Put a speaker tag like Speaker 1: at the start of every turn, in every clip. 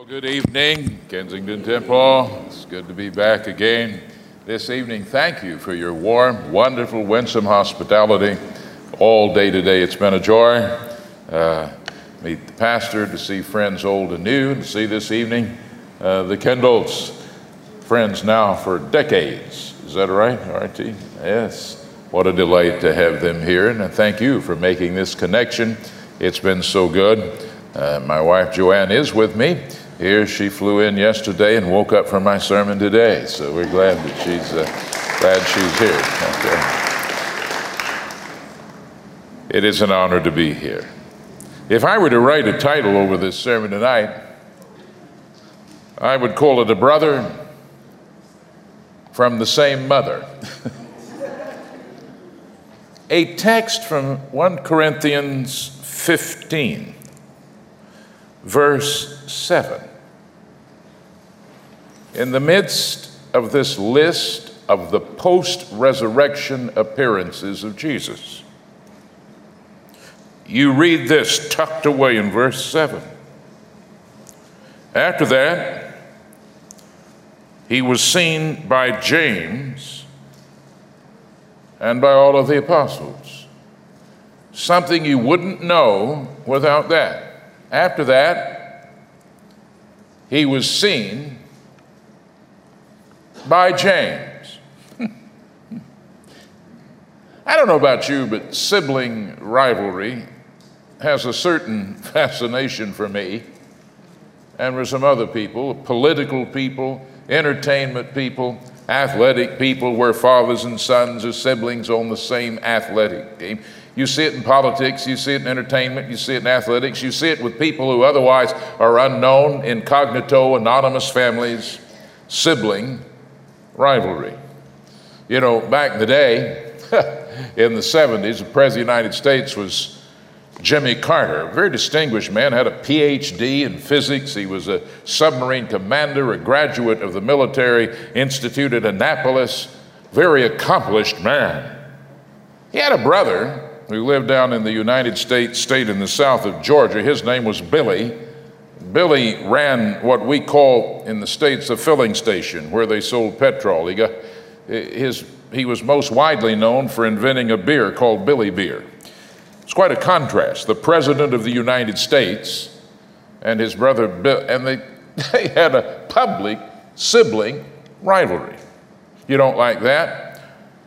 Speaker 1: Well, good evening, Kensington Temple. It's good to be back again this evening. Thank you for your warm, wonderful, winsome hospitality all day today. It's been a joy. Uh, meet the pastor, to see friends old and new, and to see this evening uh, the Kendalls, friends now for decades. Is that right, RT? Yes. What a delight to have them here, and thank you for making this connection. It's been so good. Uh, my wife Joanne is with me here. She flew in yesterday and woke up for my sermon today, so we're glad that she's uh, glad she's here. Okay. It is an honor to be here. If I were to write a title over this sermon tonight, I would call it "A Brother from the Same Mother." a text from 1 Corinthians 15, verse 7 in the midst of this list of the post resurrection appearances of Jesus. You read this tucked away in verse 7. After that, he was seen by James and by all of the apostles. Something you wouldn't know without that. After that, he was seen by James. I don't know about you, but sibling rivalry has a certain fascination for me and for some other people, political people, entertainment people, athletic people, where fathers and sons are siblings on the same athletic team. You see it in politics, you see it in entertainment, you see it in athletics, you see it with people who otherwise are unknown, incognito, anonymous families, sibling rivalry. You know, back in the day, in the 70s, the President of the United States was Jimmy Carter, a very distinguished man, had a PhD in physics. He was a submarine commander, a graduate of the Military Institute at Annapolis, very accomplished man. He had a brother who lived down in the United States state in the south of Georgia. His name was Billy. Billy ran what we call in the States a filling station where they sold petrol. He, got, his, he was most widely known for inventing a beer called Billy Beer. It's quite a contrast. The President of the United States and his brother Bill, and they, they had a public sibling rivalry. You don't like that?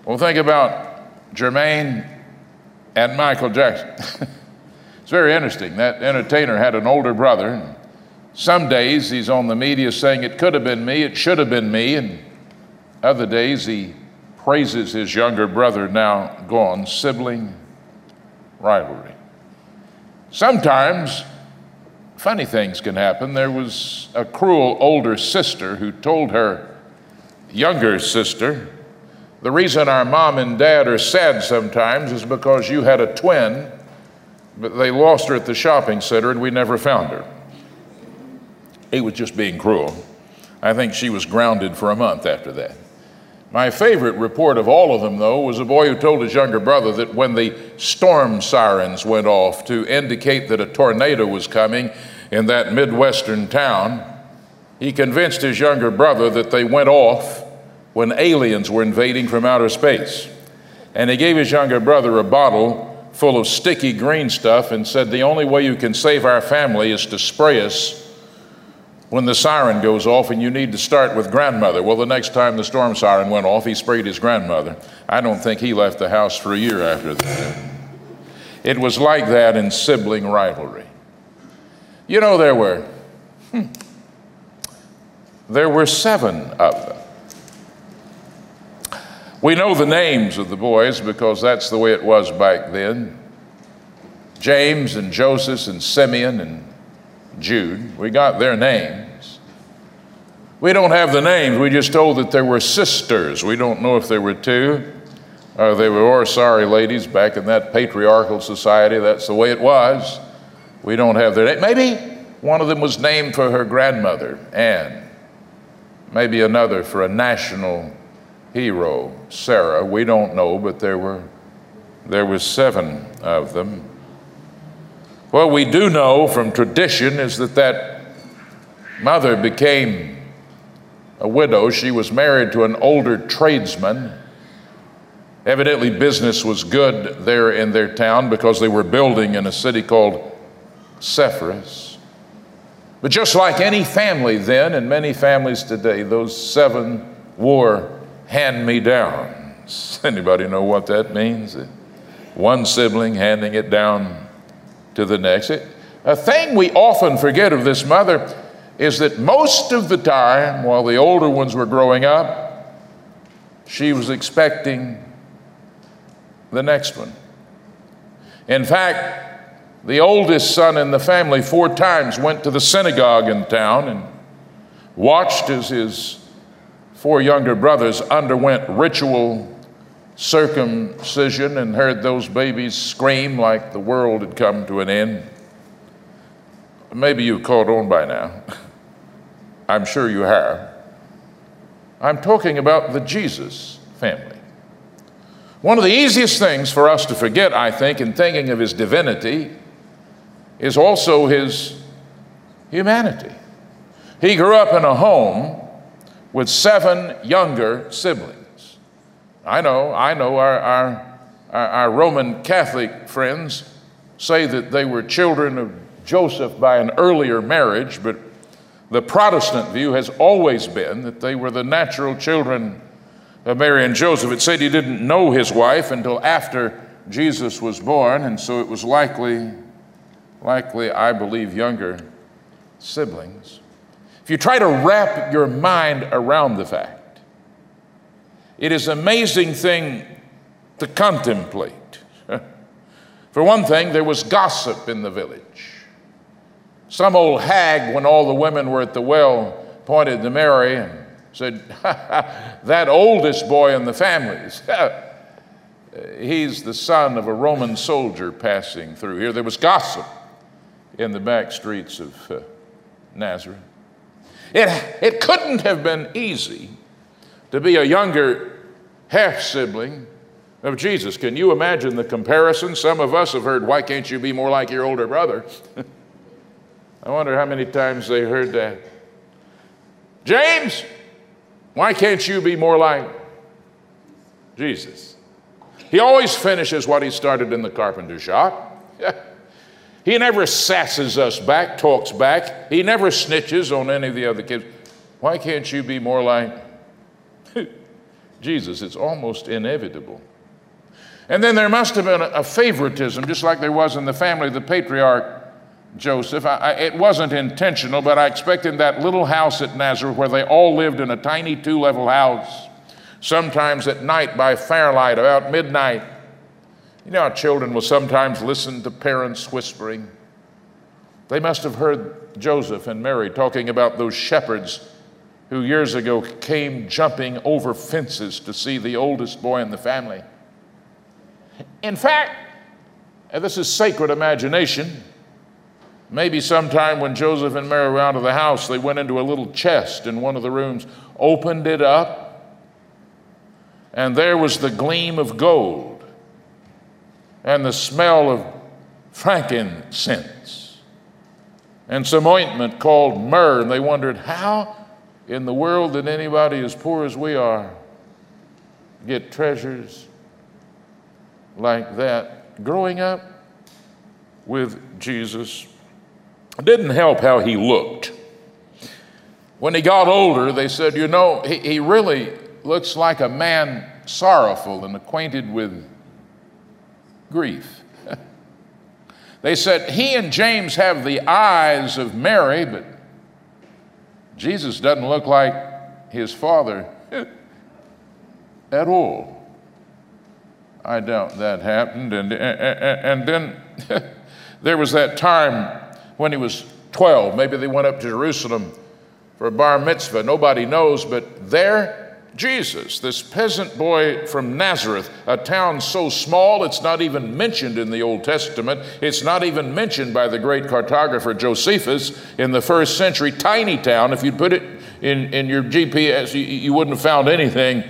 Speaker 1: Well, think about Jermaine and Michael Jackson. it's very interesting. That entertainer had an older brother. Some days he's on the media saying it could have been me, it should have been me, and other days he praises his younger brother, now gone, sibling rivalry. Sometimes funny things can happen. There was a cruel older sister who told her younger sister, The reason our mom and dad are sad sometimes is because you had a twin, but they lost her at the shopping center and we never found her. He was just being cruel. I think she was grounded for a month after that. My favorite report of all of them, though, was a boy who told his younger brother that when the storm sirens went off to indicate that a tornado was coming in that Midwestern town, he convinced his younger brother that they went off when aliens were invading from outer space. And he gave his younger brother a bottle full of sticky green stuff and said, The only way you can save our family is to spray us when the siren goes off and you need to start with grandmother. Well, the next time the storm siren went off, he sprayed his grandmother. I don't think he left the house for a year after that. It was like that in sibling rivalry. You know, there were, hmm, there were seven of them. We know the names of the boys because that's the way it was back then. James and Joseph and Simeon and Jude. We got their names. We don't have the names. We just told that there were sisters. We don't know if there were two or they were or sorry ladies back in that patriarchal society. That's the way it was. We don't have their name. Maybe one of them was named for her grandmother, Anne. Maybe another for a national hero, Sarah. We don't know, but there were there were seven of them. What we do know from tradition is that that mother became a widow. She was married to an older tradesman. Evidently, business was good there in their town because they were building in a city called Sepphoris. But just like any family then, and many families today, those seven wore hand me downs. Anybody know what that means? One sibling handing it down to the next. It, a thing we often forget of this mother is that most of the time, while the older ones were growing up, she was expecting the next one. In fact, the oldest son in the family four times went to the synagogue in town and watched as his four younger brothers underwent ritual circumcision and heard those babies scream like the world had come to an end. Maybe you've caught on by now. I'm sure you have. I'm talking about the Jesus family. One of the easiest things for us to forget, I think, in thinking of his divinity is also his humanity. He grew up in a home with seven younger siblings. I know, I know our, our, our, Roman Catholic friends say that they were children of Joseph by an earlier marriage, but the Protestant view has always been that they were the natural children of Mary and Joseph. It said he didn't know his wife until after Jesus was born, and so it was likely, likely, I believe, younger siblings. If you try to wrap your mind around the fact, it is an amazing thing to contemplate. For one thing, there was gossip in the village. Some old hag, when all the women were at the well, pointed to Mary and said, That oldest boy in the family, he's the son of a Roman soldier passing through here. There was gossip in the back streets of uh, Nazareth. It, it couldn't have been easy to be a younger half sibling of Jesus. Can you imagine the comparison? Some of us have heard, Why can't you be more like your older brother? I wonder how many times they heard that. James, why can't you be more like Jesus? He always finishes what he started in the carpenter shop. he never sasses us back, talks back. He never snitches on any of the other kids. Why can't you be more like Jesus? It's almost inevitable. And then there must have been a favoritism, just like there was in the family of the patriarch Joseph. I, I, it wasn't intentional, but I expect in that little house at Nazareth where they all lived in a tiny two level house, sometimes at night by firelight, about midnight. You know children will sometimes listen to parents whispering? They must have heard Joseph and Mary talking about those shepherds who years ago came jumping over fences to see the oldest boy in the family. In fact, and this is sacred imagination, Maybe sometime when Joseph and Mary were out of the house, they went into a little chest in one of the rooms, opened it up, and there was the gleam of gold and the smell of frankincense and some ointment called myrrh. And they wondered, how in the world did anybody as poor as we are get treasures like that growing up with Jesus it didn't help how he looked. When he got older, they said, You know, he, he really looks like a man sorrowful and acquainted with grief. they said, He and James have the eyes of Mary, but Jesus doesn't look like his father at all. I doubt that happened. And, and, and then there was that time when he was 12. Maybe they went up to Jerusalem for a bar mitzvah. Nobody knows, but there, Jesus, this peasant boy from Nazareth, a town so small it's not even mentioned in the Old Testament. It's not even mentioned by the great cartographer Josephus in the first century. Tiny town. If you'd put it in, in your GPS, you, you wouldn't have found anything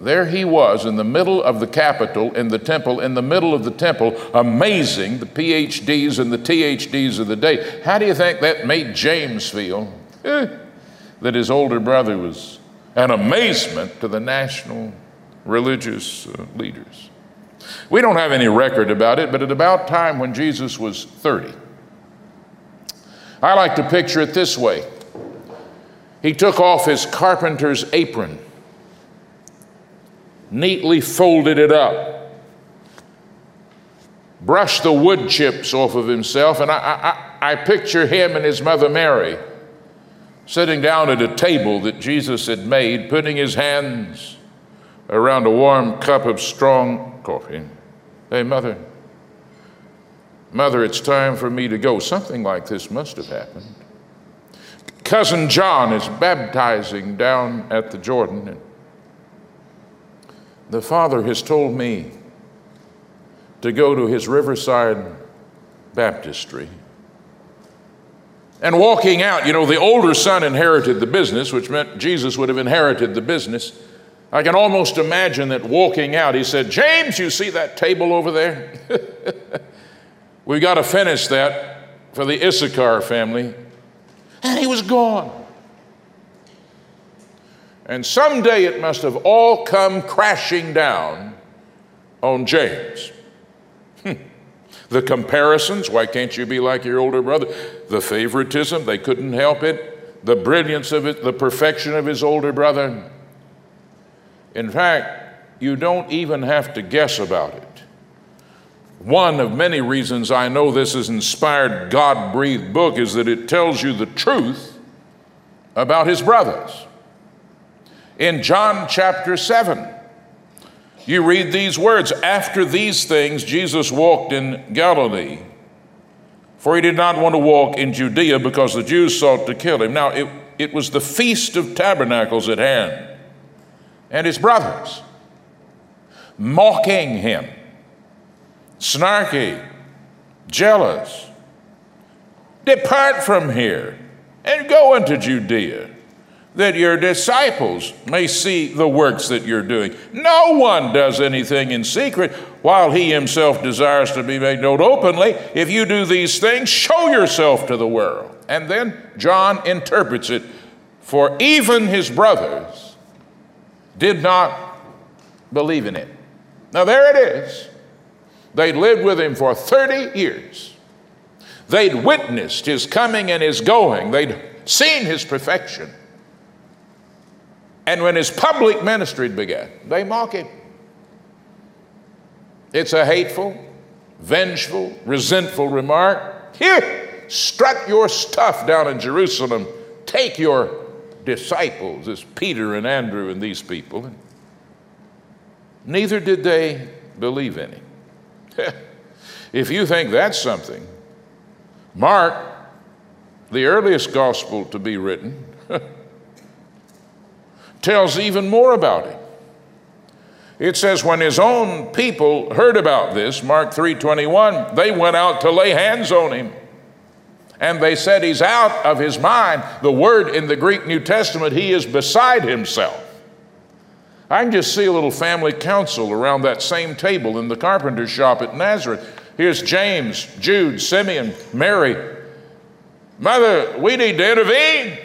Speaker 1: there he was in the middle of the Capitol, in the temple, in the middle of the temple, amazing the PhDs and the THDs of the day. How do you think that made James feel? Eh, that his older brother was an amazement to the national religious uh, leaders. We don't have any record about it, but at about time when Jesus was 30, I like to picture it this way. He took off his carpenter's apron neatly folded it up, brushed the wood chips off of himself, and I, I, I picture him and his mother Mary sitting down at a table that Jesus had made, putting his hands around a warm cup of strong coffee. Hey, mother, mother, it's time for me to go. Something like this must have happened. Cousin John is baptizing down at the Jordan. And the Father has told me to go to his Riverside Baptistry. And walking out, you know, the older son inherited the business, which meant Jesus would have inherited the business. I can almost imagine that walking out, he said, James, you see that table over there? We've got to finish that for the Issachar family. And he was gone. And someday it must have all come crashing down on James. The comparisons, why can't you be like your older brother? The favoritism, they couldn't help it. The brilliance of it, the perfection of his older brother. In fact, you don't even have to guess about it. One of many reasons I know this is inspired, God breathed book is that it tells you the truth about his brothers in John chapter 7. You read these words After these things, Jesus walked in Galilee, for he did not want to walk in Judea because the Jews sought to kill him. Now, it, it was the Feast of Tabernacles at hand, and his brothers mocking him, snarky, jealous. Depart from here and go into Judea that your disciples may see the works that you're doing. No one does anything in secret while he himself desires to be made known openly. If you do these things, show yourself to the world. And then John interprets it for even his brothers did not believe in it. Now, there it is. They'd lived with him for 30 years. They'd witnessed his coming and his going. They'd seen his perfection. And when his public ministry began, they mock him. It's a hateful, vengeful, resentful remark. Here, strut your stuff down in Jerusalem. Take your disciples, as Peter and Andrew and these people. Neither did they believe him. if you think that's something, Mark, the earliest gospel to be written, tells even more about it. It says when his own people heard about this, Mark 3:21, they went out to lay hands on him. And they said he's out of his mind. The word in the Greek New Testament, he is beside himself. I can just see a little family council around that same table in the carpenter's shop at Nazareth. Here's James, Jude, Simeon, Mary. Mother, we need to intervene.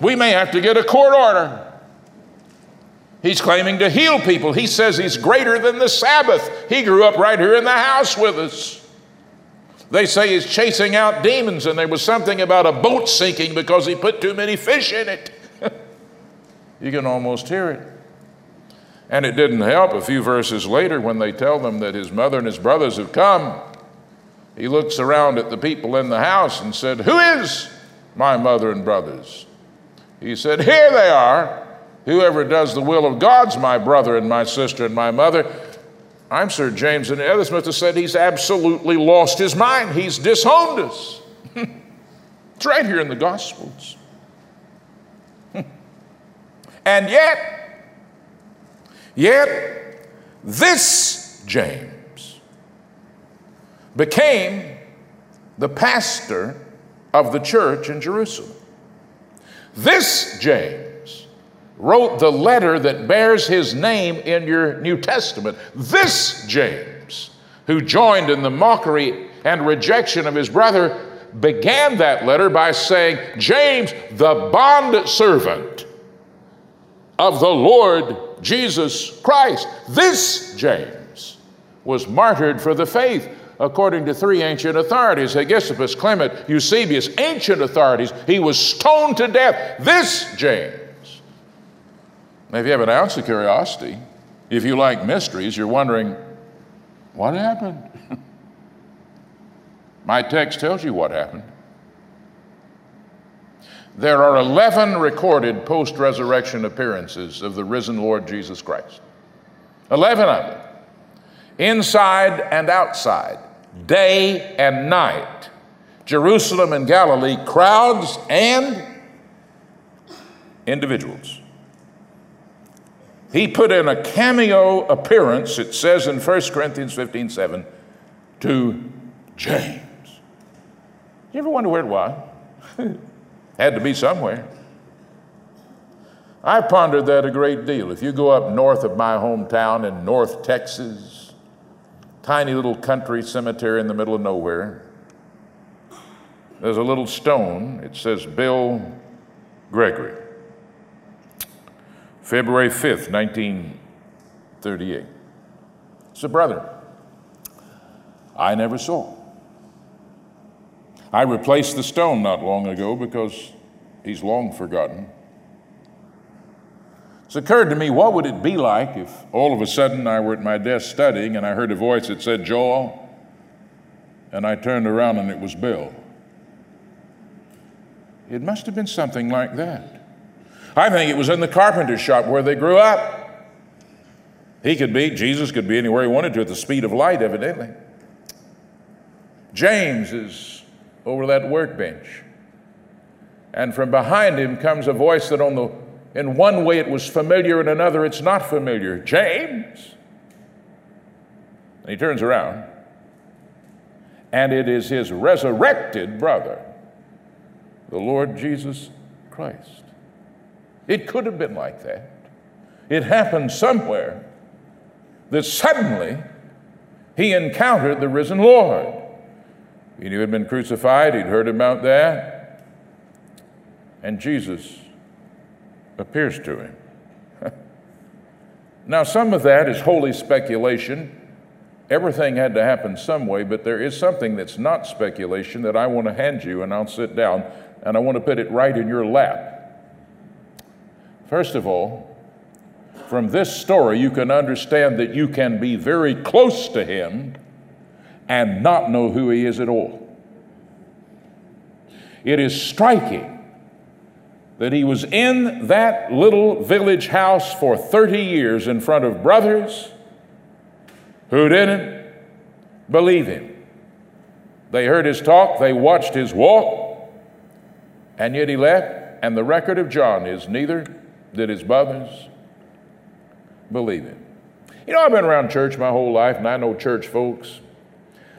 Speaker 1: We may have to get a court order. He's claiming to heal people. He says he's greater than the Sabbath. He grew up right here in the house with us. They say he's chasing out demons, and there was something about a boat sinking because he put too many fish in it. you can almost hear it. And it didn't help a few verses later when they tell them that his mother and his brothers have come. He looks around at the people in the house and said, Who is my mother and brothers? He said, Here they are. Whoever does the will of God's my brother and my sister and my mother. I'm Sir James and the others must have said he's absolutely lost his mind. He's disowned us. it's right here in the Gospels. and yet, yet, this James became the pastor of the church in Jerusalem. This James wrote the letter that bears his name in your New Testament. This James, who joined in the mockery and rejection of his brother, began that letter by saying, James, the bond servant of the Lord Jesus Christ. This James was martyred for the faith according to three ancient authorities Hegesippus, Clement, Eusebius, ancient authorities. He was stoned to death. This James now, if you have an ounce of curiosity, if you like mysteries, you're wondering, what happened? My text tells you what happened. There are 11 recorded post resurrection appearances of the risen Lord Jesus Christ. 11 of them. Inside and outside, day and night, Jerusalem and Galilee, crowds and individuals. He put in a cameo appearance, it says in 1 Corinthians 15 7, to James. You ever wonder where it was? Had to be somewhere. I pondered that a great deal. If you go up north of my hometown in North Texas, tiny little country cemetery in the middle of nowhere, there's a little stone. It says Bill Gregory. February 5th, 1938. So, brother, I never saw. I replaced the stone not long ago because he's long forgotten. It's occurred to me, what would it be like if all of a sudden I were at my desk studying and I heard a voice that said, Joel, and I turned around and it was Bill. It must have been something like that. I think it was in the carpenter shop where they grew up. He could be, Jesus could be anywhere he wanted to at the speed of light, evidently. James is over that workbench. And from behind him comes a voice that on the in one way it was familiar, in another it's not familiar. James. And he turns around, and it is his resurrected brother, the Lord Jesus Christ. It could have been like that. It happened somewhere that suddenly he encountered the risen Lord. He knew he'd been crucified, he'd heard about that, and Jesus appears to him. now, some of that is holy speculation. Everything had to happen some way, but there is something that's not speculation that I want to hand you, and I'll sit down and I want to put it right in your lap. First of all, from this story, you can understand that you can be very close to Him and not know who He is at all. It is striking that He was in that little village house for 30 years in front of brothers who didn't believe Him. They heard His talk, they watched His walk, and yet He left. And the record of John is neither did his brothers believe him? You know, I've been around church my whole life, and I know church folks.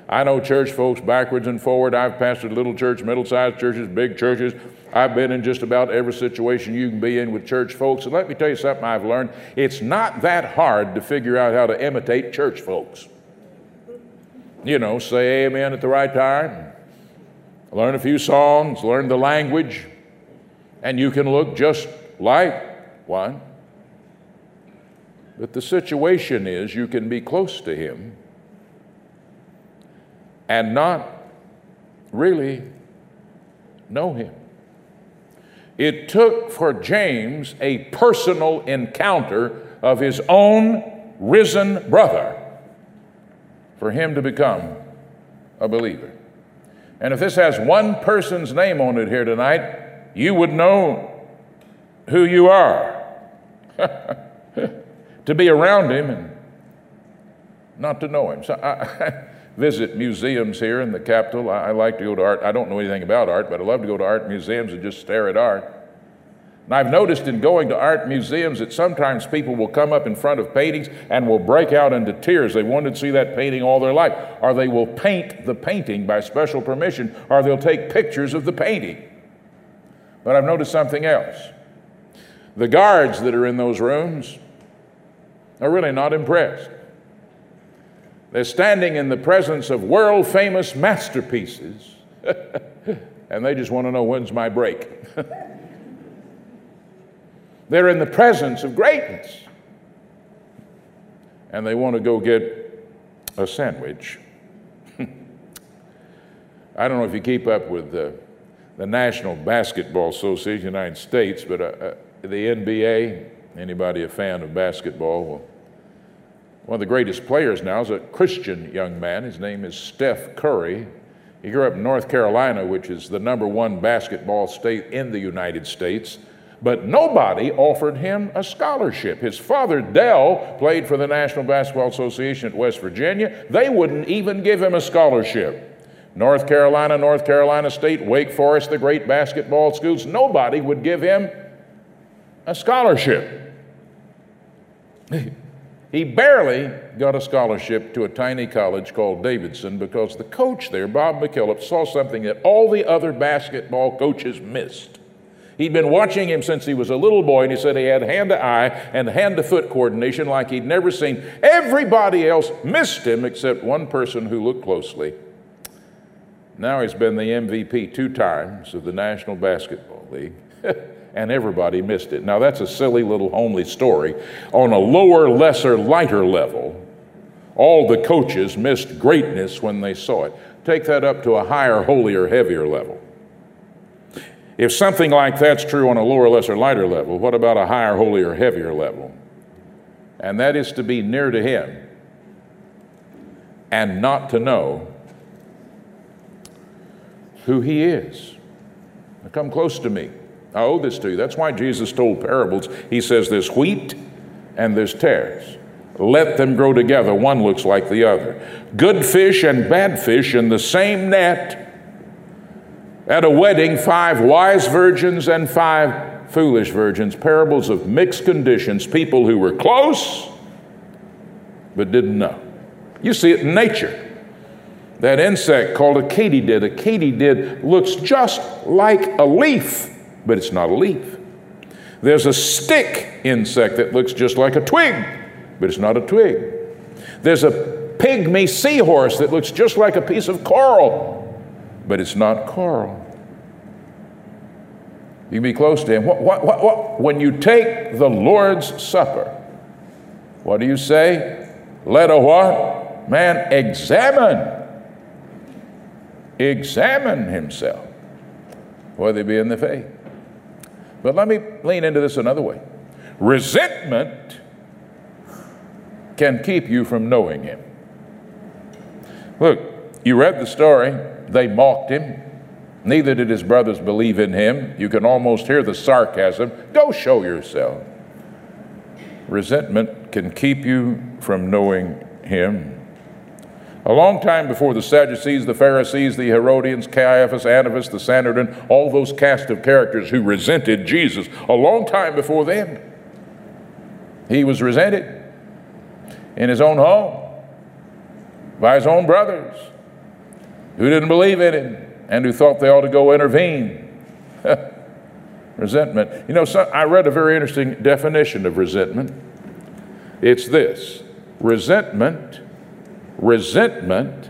Speaker 1: I know church folks backwards and forward. I've pastored little church, middle sized churches, big churches. I've been in just about every situation you can be in with church folks. And let me tell you something I've learned it's not that hard to figure out how to imitate church folks. You know, say amen at the right time, learn a few songs, learn the language, and you can look just like one. But the situation is you can be close to Him and not really know Him. It took for James a personal encounter of his own risen brother for him to become a believer. And if this has one person's name on it here tonight, you would know who you are. to be around him and not to know him. So I, visit museums here in the capital. I, I, like to go to art. I don't know anything about art, but I love to go to art museums and just stare at art. And I've noticed in going to art museums that sometimes people will come up in front of paintings and will break out into tears. They wanted to see that painting all their life. Or they will paint the painting by special permission, or they'll take pictures of the painting. But I've noticed something else. The guards that are in those rooms are really not impressed. They're standing in the presence of world famous masterpieces, and they just want to know when's my break. They're in the presence of greatness, and they want to go get a sandwich. I don't know if you keep up with the, the National Basketball Association of the United States, but uh, uh, the NBA, anybody a fan of basketball, well, one of the greatest players now is a Christian young man. His name is Steph Curry. He grew up in North Carolina, which is the number one basketball state in the United States. But nobody offered him a scholarship. His father, Dell, played for the National Basketball Association at West Virginia. They wouldn't even give him a scholarship. North Carolina, North Carolina State, Wake Forest, the great basketball schools, nobody would give him a scholarship. He barely got a scholarship to a tiny college called Davidson because the coach there, Bob McKillop, saw something that all the other basketball coaches missed. He'd been watching him since he was a little boy, and he said he had hand to eye and hand to foot coordination like he'd never seen. Everybody else missed him except one person who looked closely. Now he's been the MVP two times of the National Basketball League. and everybody missed it. Now, that's a silly little homely story. On a lower, lesser, lighter level, all the coaches missed greatness when they saw it. Take that up to a higher, holier, heavier level. If something like that's true on a lower, lesser, lighter level, what about a higher, holier, heavier level? And that is to be near to Him and not to know who He is. Now come close to me. I owe this to you. That's why Jesus told parables. He says there's wheat and there's tares. Let them grow together. One looks like the other. Good fish and bad fish in the same net. At a wedding, five wise virgins and five foolish virgins. Parables of mixed conditions, people who were close but didn't know. You see it in nature. That insect called a katydid. A katydid looks just like a leaf but it's not a leaf. There's a stick insect that looks just like a twig, but it's not a twig. There's a pygmy seahorse that looks just like a piece of coral, but it's not coral. You can be close to him. What, what, what? When you take the Lord's Supper, what do you say? Let a what? Man examine. Examine himself, whether he be in the faith. But let me lean into this another way resentment can keep you from knowing Him. Look, you read the story, they mocked him. Neither did his brothers believe in him. You can almost hear the sarcasm. Go show yourself. Resentment can keep you from knowing him. A long time before the Sadducees, the Pharisees, the Herodians, Caiaphas, Annas, the Sanhedrin, all those cast of characters who resented Jesus, a long time before them, he was resented in his own home by his own brothers who didn't believe in him and who thought they ought to go intervene. resentment. You know, so I read a very interesting definition of resentment. It's this resentment Resentment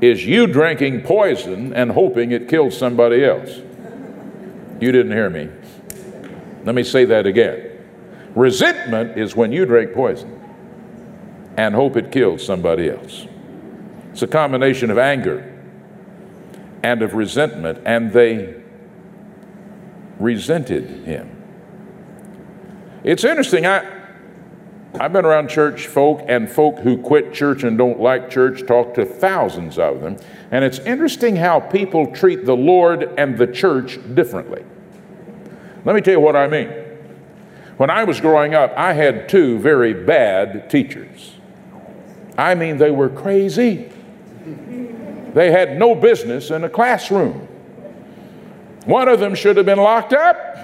Speaker 1: is you drinking poison and hoping it kills somebody else. You didn't hear me. Let me say that again. Resentment is when you drink poison and hope it kills somebody else. It's a combination of anger and of resentment, and they resented him. It's interesting. I, I've been around church folk and folk who quit church and don't like church, talk to thousands of them. And it's interesting how people treat the Lord and the church differently. Let me tell you what I mean. When I was growing up, I had two very bad teachers. I mean, they were crazy. They had no business in a classroom. One of them should have been locked up.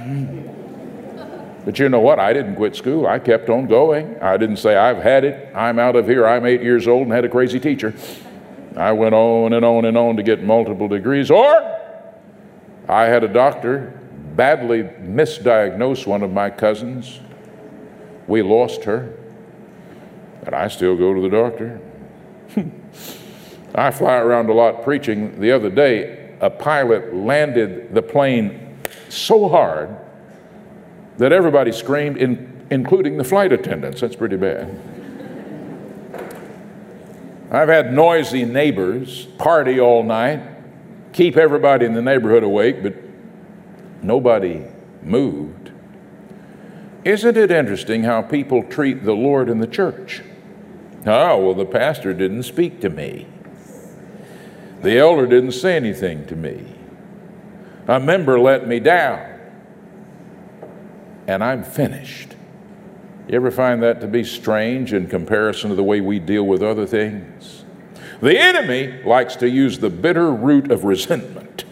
Speaker 1: But you know what? I didn't quit school. I kept on going. I didn't say, I've had it. I'm out of here. I'm eight years old and had a crazy teacher. I went on and on and on to get multiple degrees. Or I had a doctor badly misdiagnosed one of my cousins. We lost her, but I still go to the doctor. I fly around a lot preaching. The other day, a pilot landed the plane so hard that everybody screamed, in, including the flight attendants. That's pretty bad. I've had noisy neighbors party all night, keep everybody in the neighborhood awake, but nobody moved. Isn't it interesting how people treat the Lord and the church? Oh, well, the pastor didn't speak to me. The elder didn't say anything to me. A member let me down. And I'm finished. You ever find that to be strange in comparison to the way we deal with other things? The enemy likes to use the bitter root of resentment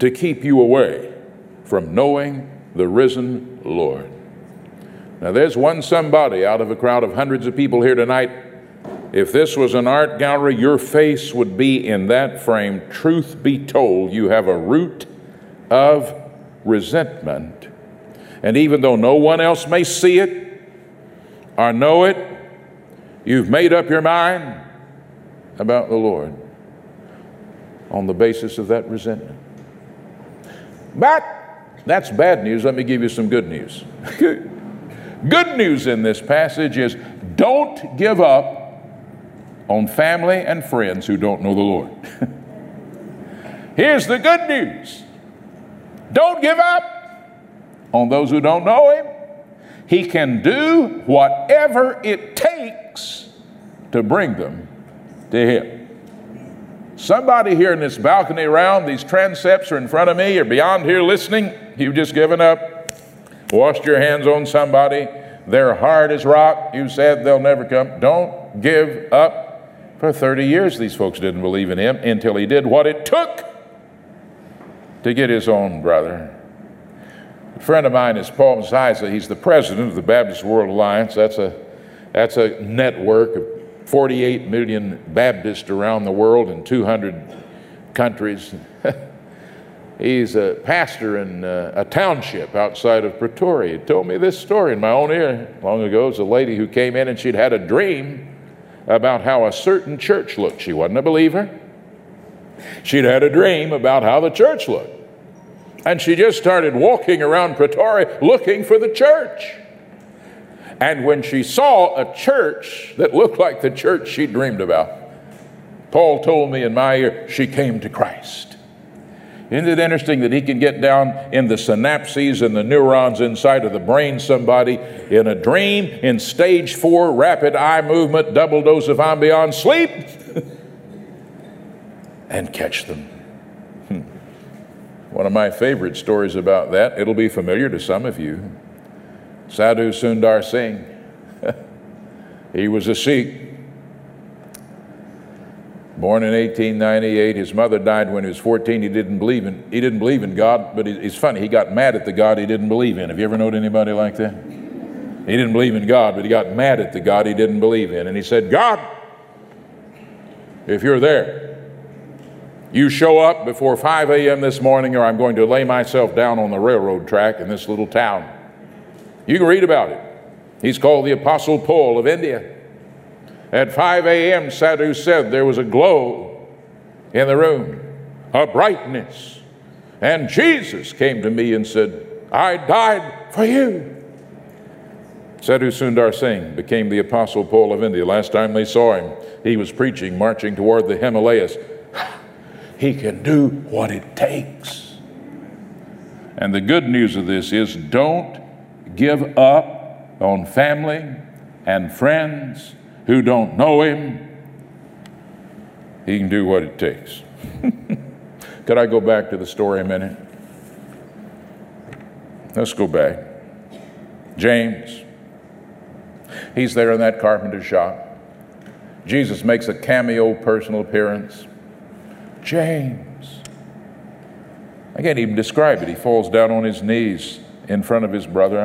Speaker 1: to keep you away from knowing the risen Lord. Now, there's one somebody out of a crowd of hundreds of people here tonight. If this was an art gallery, your face would be in that frame. Truth be told, you have a root of resentment. And even though no one else may see it or know it, you've made up your mind about the Lord on the basis of that resentment. But that's bad news. Let me give you some good news. good news in this passage is don't give up on family and friends who don't know the Lord. Here's the good news don't give up on those who don't know Him. He can do whatever it takes to bring them to Him. Somebody here in this balcony around, these transepts are in front of me, or beyond here listening, you've just given up, washed your hands on somebody, they're hard as rock, you said they'll never come. Don't give up. For 30 years, these folks didn't believe in him until he did what it took to get his own brother. A friend of mine is Paul Msiza. He's the president of the Baptist World Alliance. That's a, that's a network of 48 million Baptists around the world in 200 countries. He's a pastor in uh, a township outside of Pretoria. He told me this story in my own ear long ago. It was a lady who came in and she'd had a dream about how a certain church looked. She wasn't a believer. She'd had a dream about how the church looked. And she just started walking around Pretoria looking for the church. And when she saw a church that looked like the church she dreamed about, Paul told me in my ear, she came to Christ. Isn't it interesting that he can get down in the synapses and the neurons inside of the brain somebody in a dream, in stage four, rapid eye movement, double dose of Ambien sleep, and catch them? One of my favorite stories about that, it'll be familiar to some of you. Sadhu Sundar Singh. he was a Sikh. Born in 1898, his mother died when he was 14. He didn't believe in he didn't believe in God, but it's funny. He got mad at the God he didn't believe in. Have you ever known anybody like that? He didn't believe in God, but he got mad at the God he didn't believe in, and he said, "God, if you're there, you show up before 5 a.m. this morning, or I'm going to lay myself down on the railroad track in this little town." You can read about it. He's called the Apostle Paul of India. At 5 a.m., Sadhu said there was a glow in the room, a brightness. And Jesus came to me and said, I died for you. Sadhu Sundar Singh became the Apostle Paul of India. Last time they saw him, he was preaching, marching toward the Himalayas. He can do what it takes. And the good news of this is don't give up on family and friends who don't know Him, He can do what it takes. Could I go back to the story a minute? Let's go back. James, he's there in that carpenter shop. Jesus makes a cameo personal appearance. James. I can't even describe it. He falls down on his knees in front of his brother.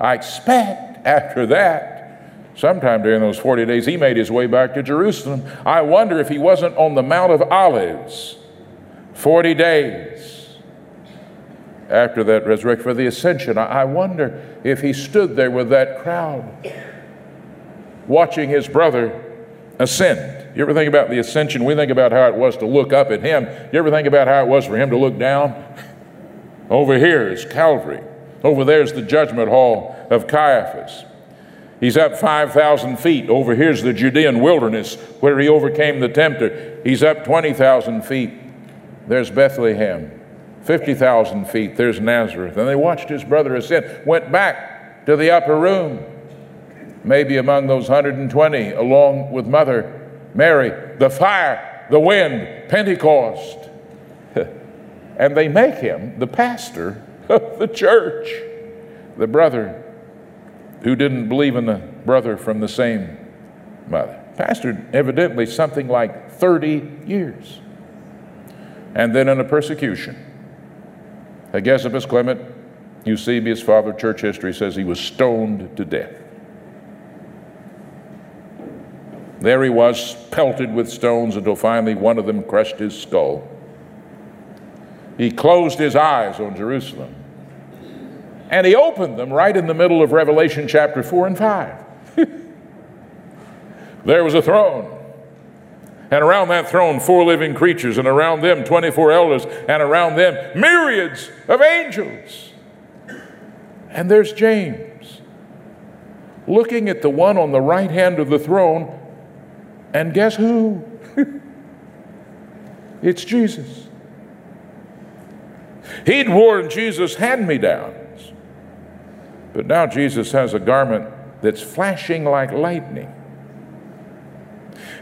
Speaker 1: I, I expect after that, sometime during those 40 days, he made his way back to Jerusalem. I wonder if he wasn't on the Mount of Olives 40 days. after that resurrection, for the ascension. I wonder if he stood there with that crowd watching his brother ascend. You ever think about the ascension? We think about how it was to look up at him. You ever think about how it was for him to look down? Over here is Calvary. Over there is the judgment hall of Caiaphas. He's up 5,000 feet. Over here's the Judean wilderness where he overcame the tempter. He's up 20,000 feet. There's Bethlehem. 50,000 feet. There's Nazareth. And they watched his brother ascend, went back to the upper room maybe among those 120, along with Mother Mary, the fire, the wind, Pentecost. and they make him the pastor of the church, the brother who didn't believe in the brother from the same mother. Pastored evidently something like 30 years. And then in a persecution, Hegesippus Clement, Eusebius, father of church history, says he was stoned to death. There he was, pelted with stones until finally one of them crushed his skull. He closed his eyes on Jerusalem. And he opened them right in the middle of Revelation chapter 4 and 5. there was a throne. And around that throne, four living creatures, and around them, 24 elders, and around them, myriads of angels. And there's James looking at the one on the right hand of the throne and guess who? it's Jesus. He'd worn Jesus' hand me downs, but now Jesus has a garment that's flashing like lightning.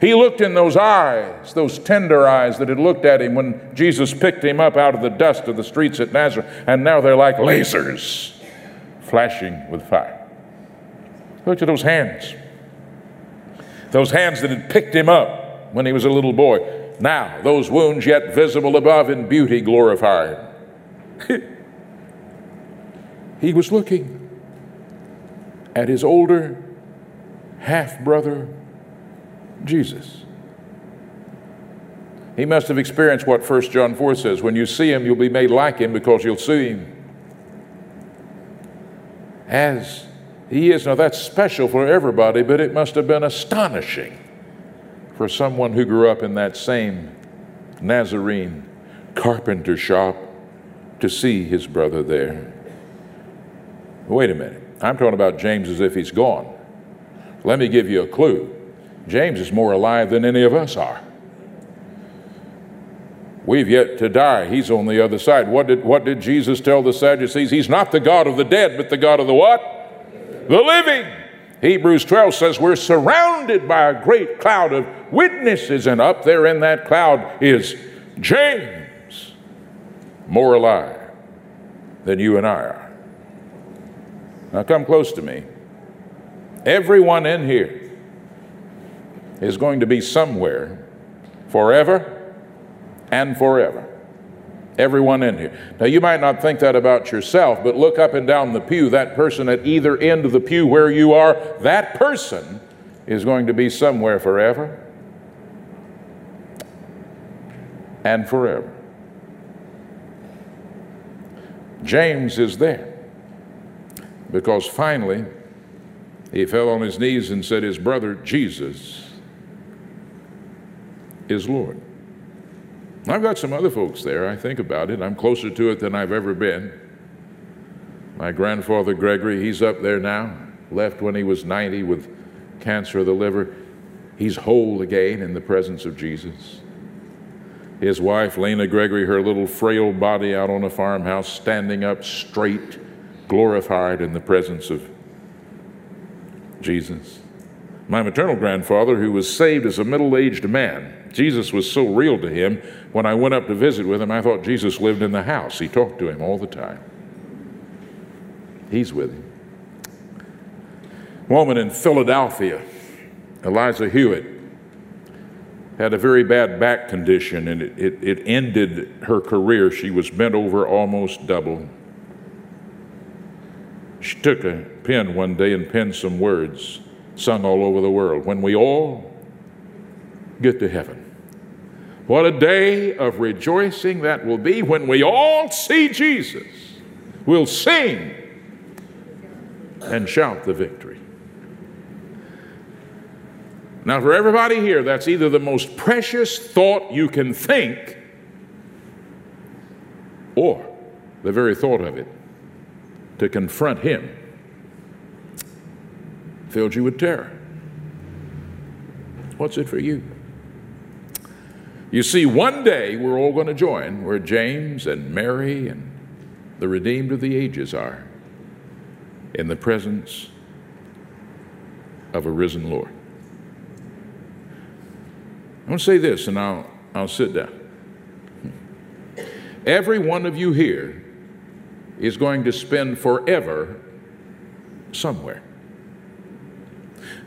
Speaker 1: He looked in those eyes, those tender eyes that had looked at him when Jesus picked him up out of the dust of the streets at Nazareth, and now they're like lasers flashing with fire. Look at those hands. Those hands that had picked him up when he was a little boy. Now, those wounds yet visible above in beauty glorified. he was looking at his older half brother, Jesus. He must have experienced what 1 John 4 says when you see him, you'll be made like him because you'll see him as he is. Now, that's special for everybody, but it must have been astonishing for someone who grew up in that same Nazarene carpenter shop to see his brother there. Wait a minute. I'm talking about James as if he's gone. Let me give you a clue. James is more alive than any of us are. We've yet to die. He's on the other side. What did, what did Jesus tell the Sadducees? He's not the God of the dead, but the God of the what? The living. Hebrews 12 says we're surrounded by a great cloud of witnesses, and up there in that cloud is James, more alive than you and I are. Now come close to me. Everyone in here is going to be somewhere forever and forever. Everyone in here. Now, you might not think that about yourself, but look up and down the pew. That person at either end of the pew where you are, that person is going to be somewhere forever and forever. James is there because finally he fell on his knees and said, His brother Jesus is Lord. I've got some other folks there. I think about it. I'm closer to it than I've ever been. My grandfather Gregory, he's up there now, left when he was 90 with cancer of the liver. He's whole again in the presence of Jesus. His wife, Lena Gregory, her little frail body out on a farmhouse, standing up straight, glorified in the presence of Jesus. My maternal grandfather, who was saved as a middle aged man, Jesus was so real to him, when I went up to visit with him, I thought Jesus lived in the house. He talked to him all the time. He's with him. Woman in Philadelphia, Eliza Hewitt, had a very bad back condition and it, it, it ended her career. She was bent over almost double. She took a pen one day and penned some words sung all over the world. When we all get to heaven, what a day of rejoicing that will be when we all see Jesus We'll sing and shout the victory. Now, for everybody here, that's either the most precious thought you can think or the very thought of it to confront him filled you with terror. What's it for you? You see, one day we're all going to join where James and Mary and the redeemed of the ages are in the presence of a risen Lord. I want to say this and I'll, I'll sit down. Every one of you here is going to spend forever somewhere.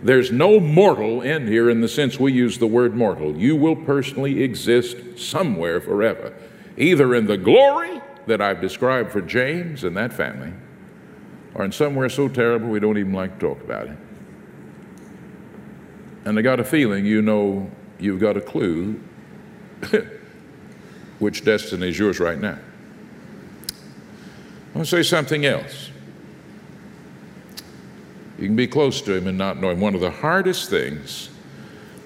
Speaker 1: There's no mortal in here in the sense we use the word mortal. You will personally exist somewhere forever, either in the glory that I've described for James and that family, or in somewhere so terrible we don't even like to talk about it. And I got a feeling you know you've got a clue which destiny is yours right now. I want to say something else. You can be close to him and not know him. One of the hardest things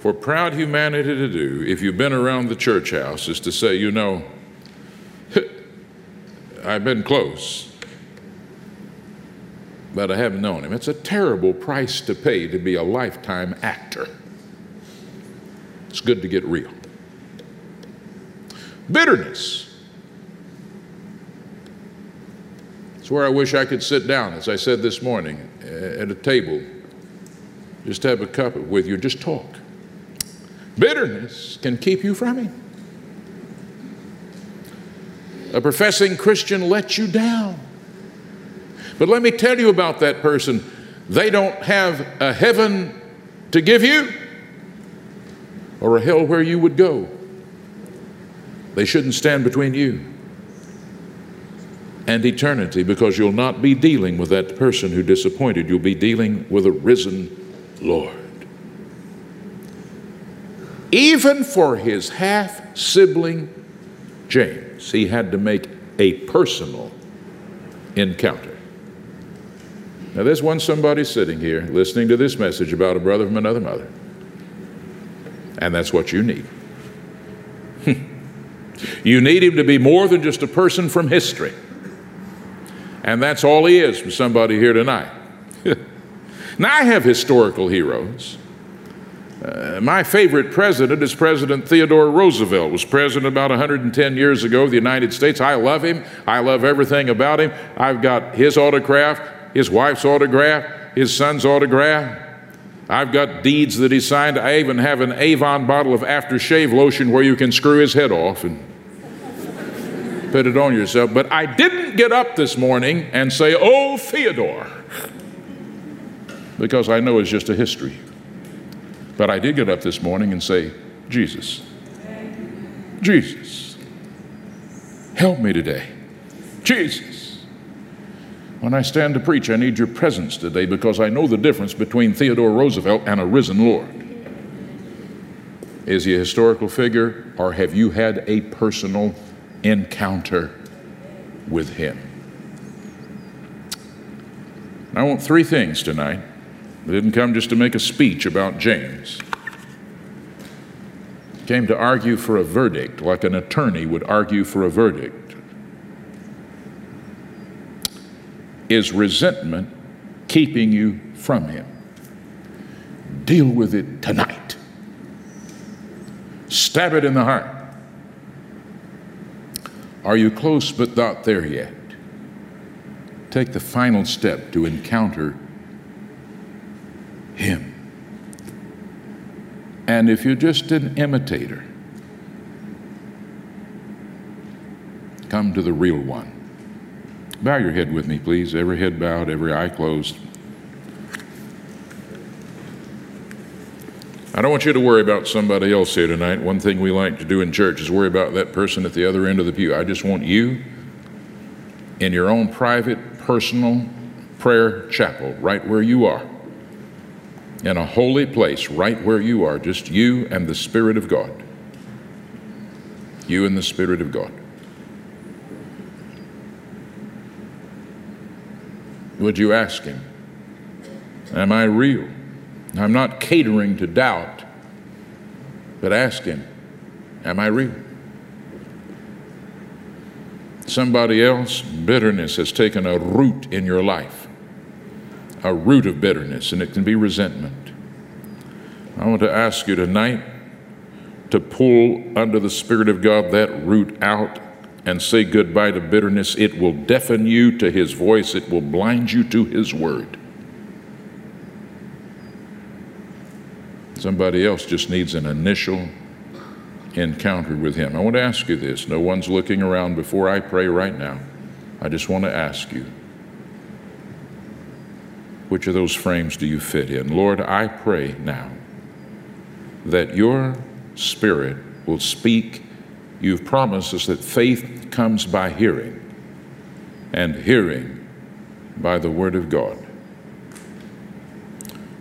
Speaker 1: for proud humanity to do, if you've been around the church house, is to say, you know, I've been close, but I haven't known him. It's a terrible price to pay to be a lifetime actor. It's good to get real. Bitterness. It's where I wish I could sit down, as I said this morning, at a table, just have a cup with you, just talk. Bitterness can keep you from Him. A professing Christian lets you down. But let me tell you about that person. They don't have a heaven to give you or a hell where you would go. They shouldn't stand between you and eternity because you'll not be dealing with that person who disappointed. You'll be dealing with a risen Lord. Even for his half sibling James, he had to make a personal encounter. Now, there's one somebody sitting here listening to this message about a brother from another mother, and that's what you need. you need him to be more than just a person from history. And that's all he is for somebody here tonight. now, I have historical heroes. Uh, my favorite president is President Theodore Roosevelt. Was president about 110 years ago of the United States. I love him. I love everything about him. I've got his autograph, his wife's autograph, his son's autograph. I've got deeds that he signed. I even have an Avon bottle of aftershave lotion where you can screw his head off and put it on yourself. But I didn't get up this morning and say, Oh, Theodore, because I know it's just a history. But I did get up this morning and say, Jesus, Jesus, help me today. Jesus. When I stand to preach, I need your presence today because I know the difference between Theodore Roosevelt and a risen Lord. Is he a historical figure or have you had a personal encounter with Him. I want three things tonight. I didn't come just to make a speech about James. I came to argue for a verdict, like an attorney would argue for a verdict. Is resentment keeping you from Him? Deal with it tonight. Stab it in the heart. Are you close but not there yet? Take the final step to encounter Him. And if you're just an imitator, come to the real one. Bow your head with me, please. Every head bowed, every eye closed. I don't want you to worry about somebody else here tonight. One thing we like to do in church is worry about that person at the other end of the pew. I just want you in your own private, personal prayer chapel, right where you are, in a holy place, right where you are, just you and the Spirit of God. You and the Spirit of God. Would you ask Him, Am I real? I'm not catering to doubt, but ask Him, Am I real? Somebody else, bitterness has taken a root in your life, a root of bitterness, and it can be resentment. I want to ask you tonight to pull under the Spirit of God that root out and say goodbye to bitterness. It will deafen you to His voice, it will blind you to His word. Somebody else just needs an initial encounter with Him. I want to ask you this. No one's looking around before I pray right now. I just want to ask you which of those frames do you fit in? Lord, I pray now that your Spirit will speak. You've promised us that faith comes by hearing, and hearing by the Word of God.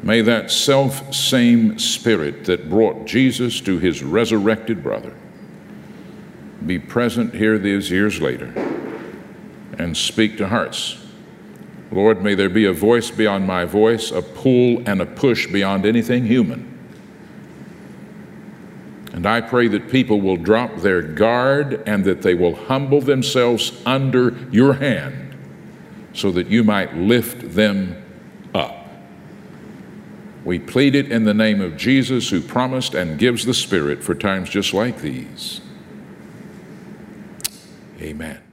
Speaker 1: May that self same Spirit that brought Jesus to his resurrected brother be present here these years later and speak to hearts. Lord, may there be a voice beyond my voice, a pull and a push beyond anything human. And I pray that people will drop their guard and that they will humble themselves under your hand so that you might lift them up. We plead it in the name of Jesus, who promised and gives the Spirit for times just like these. Amen.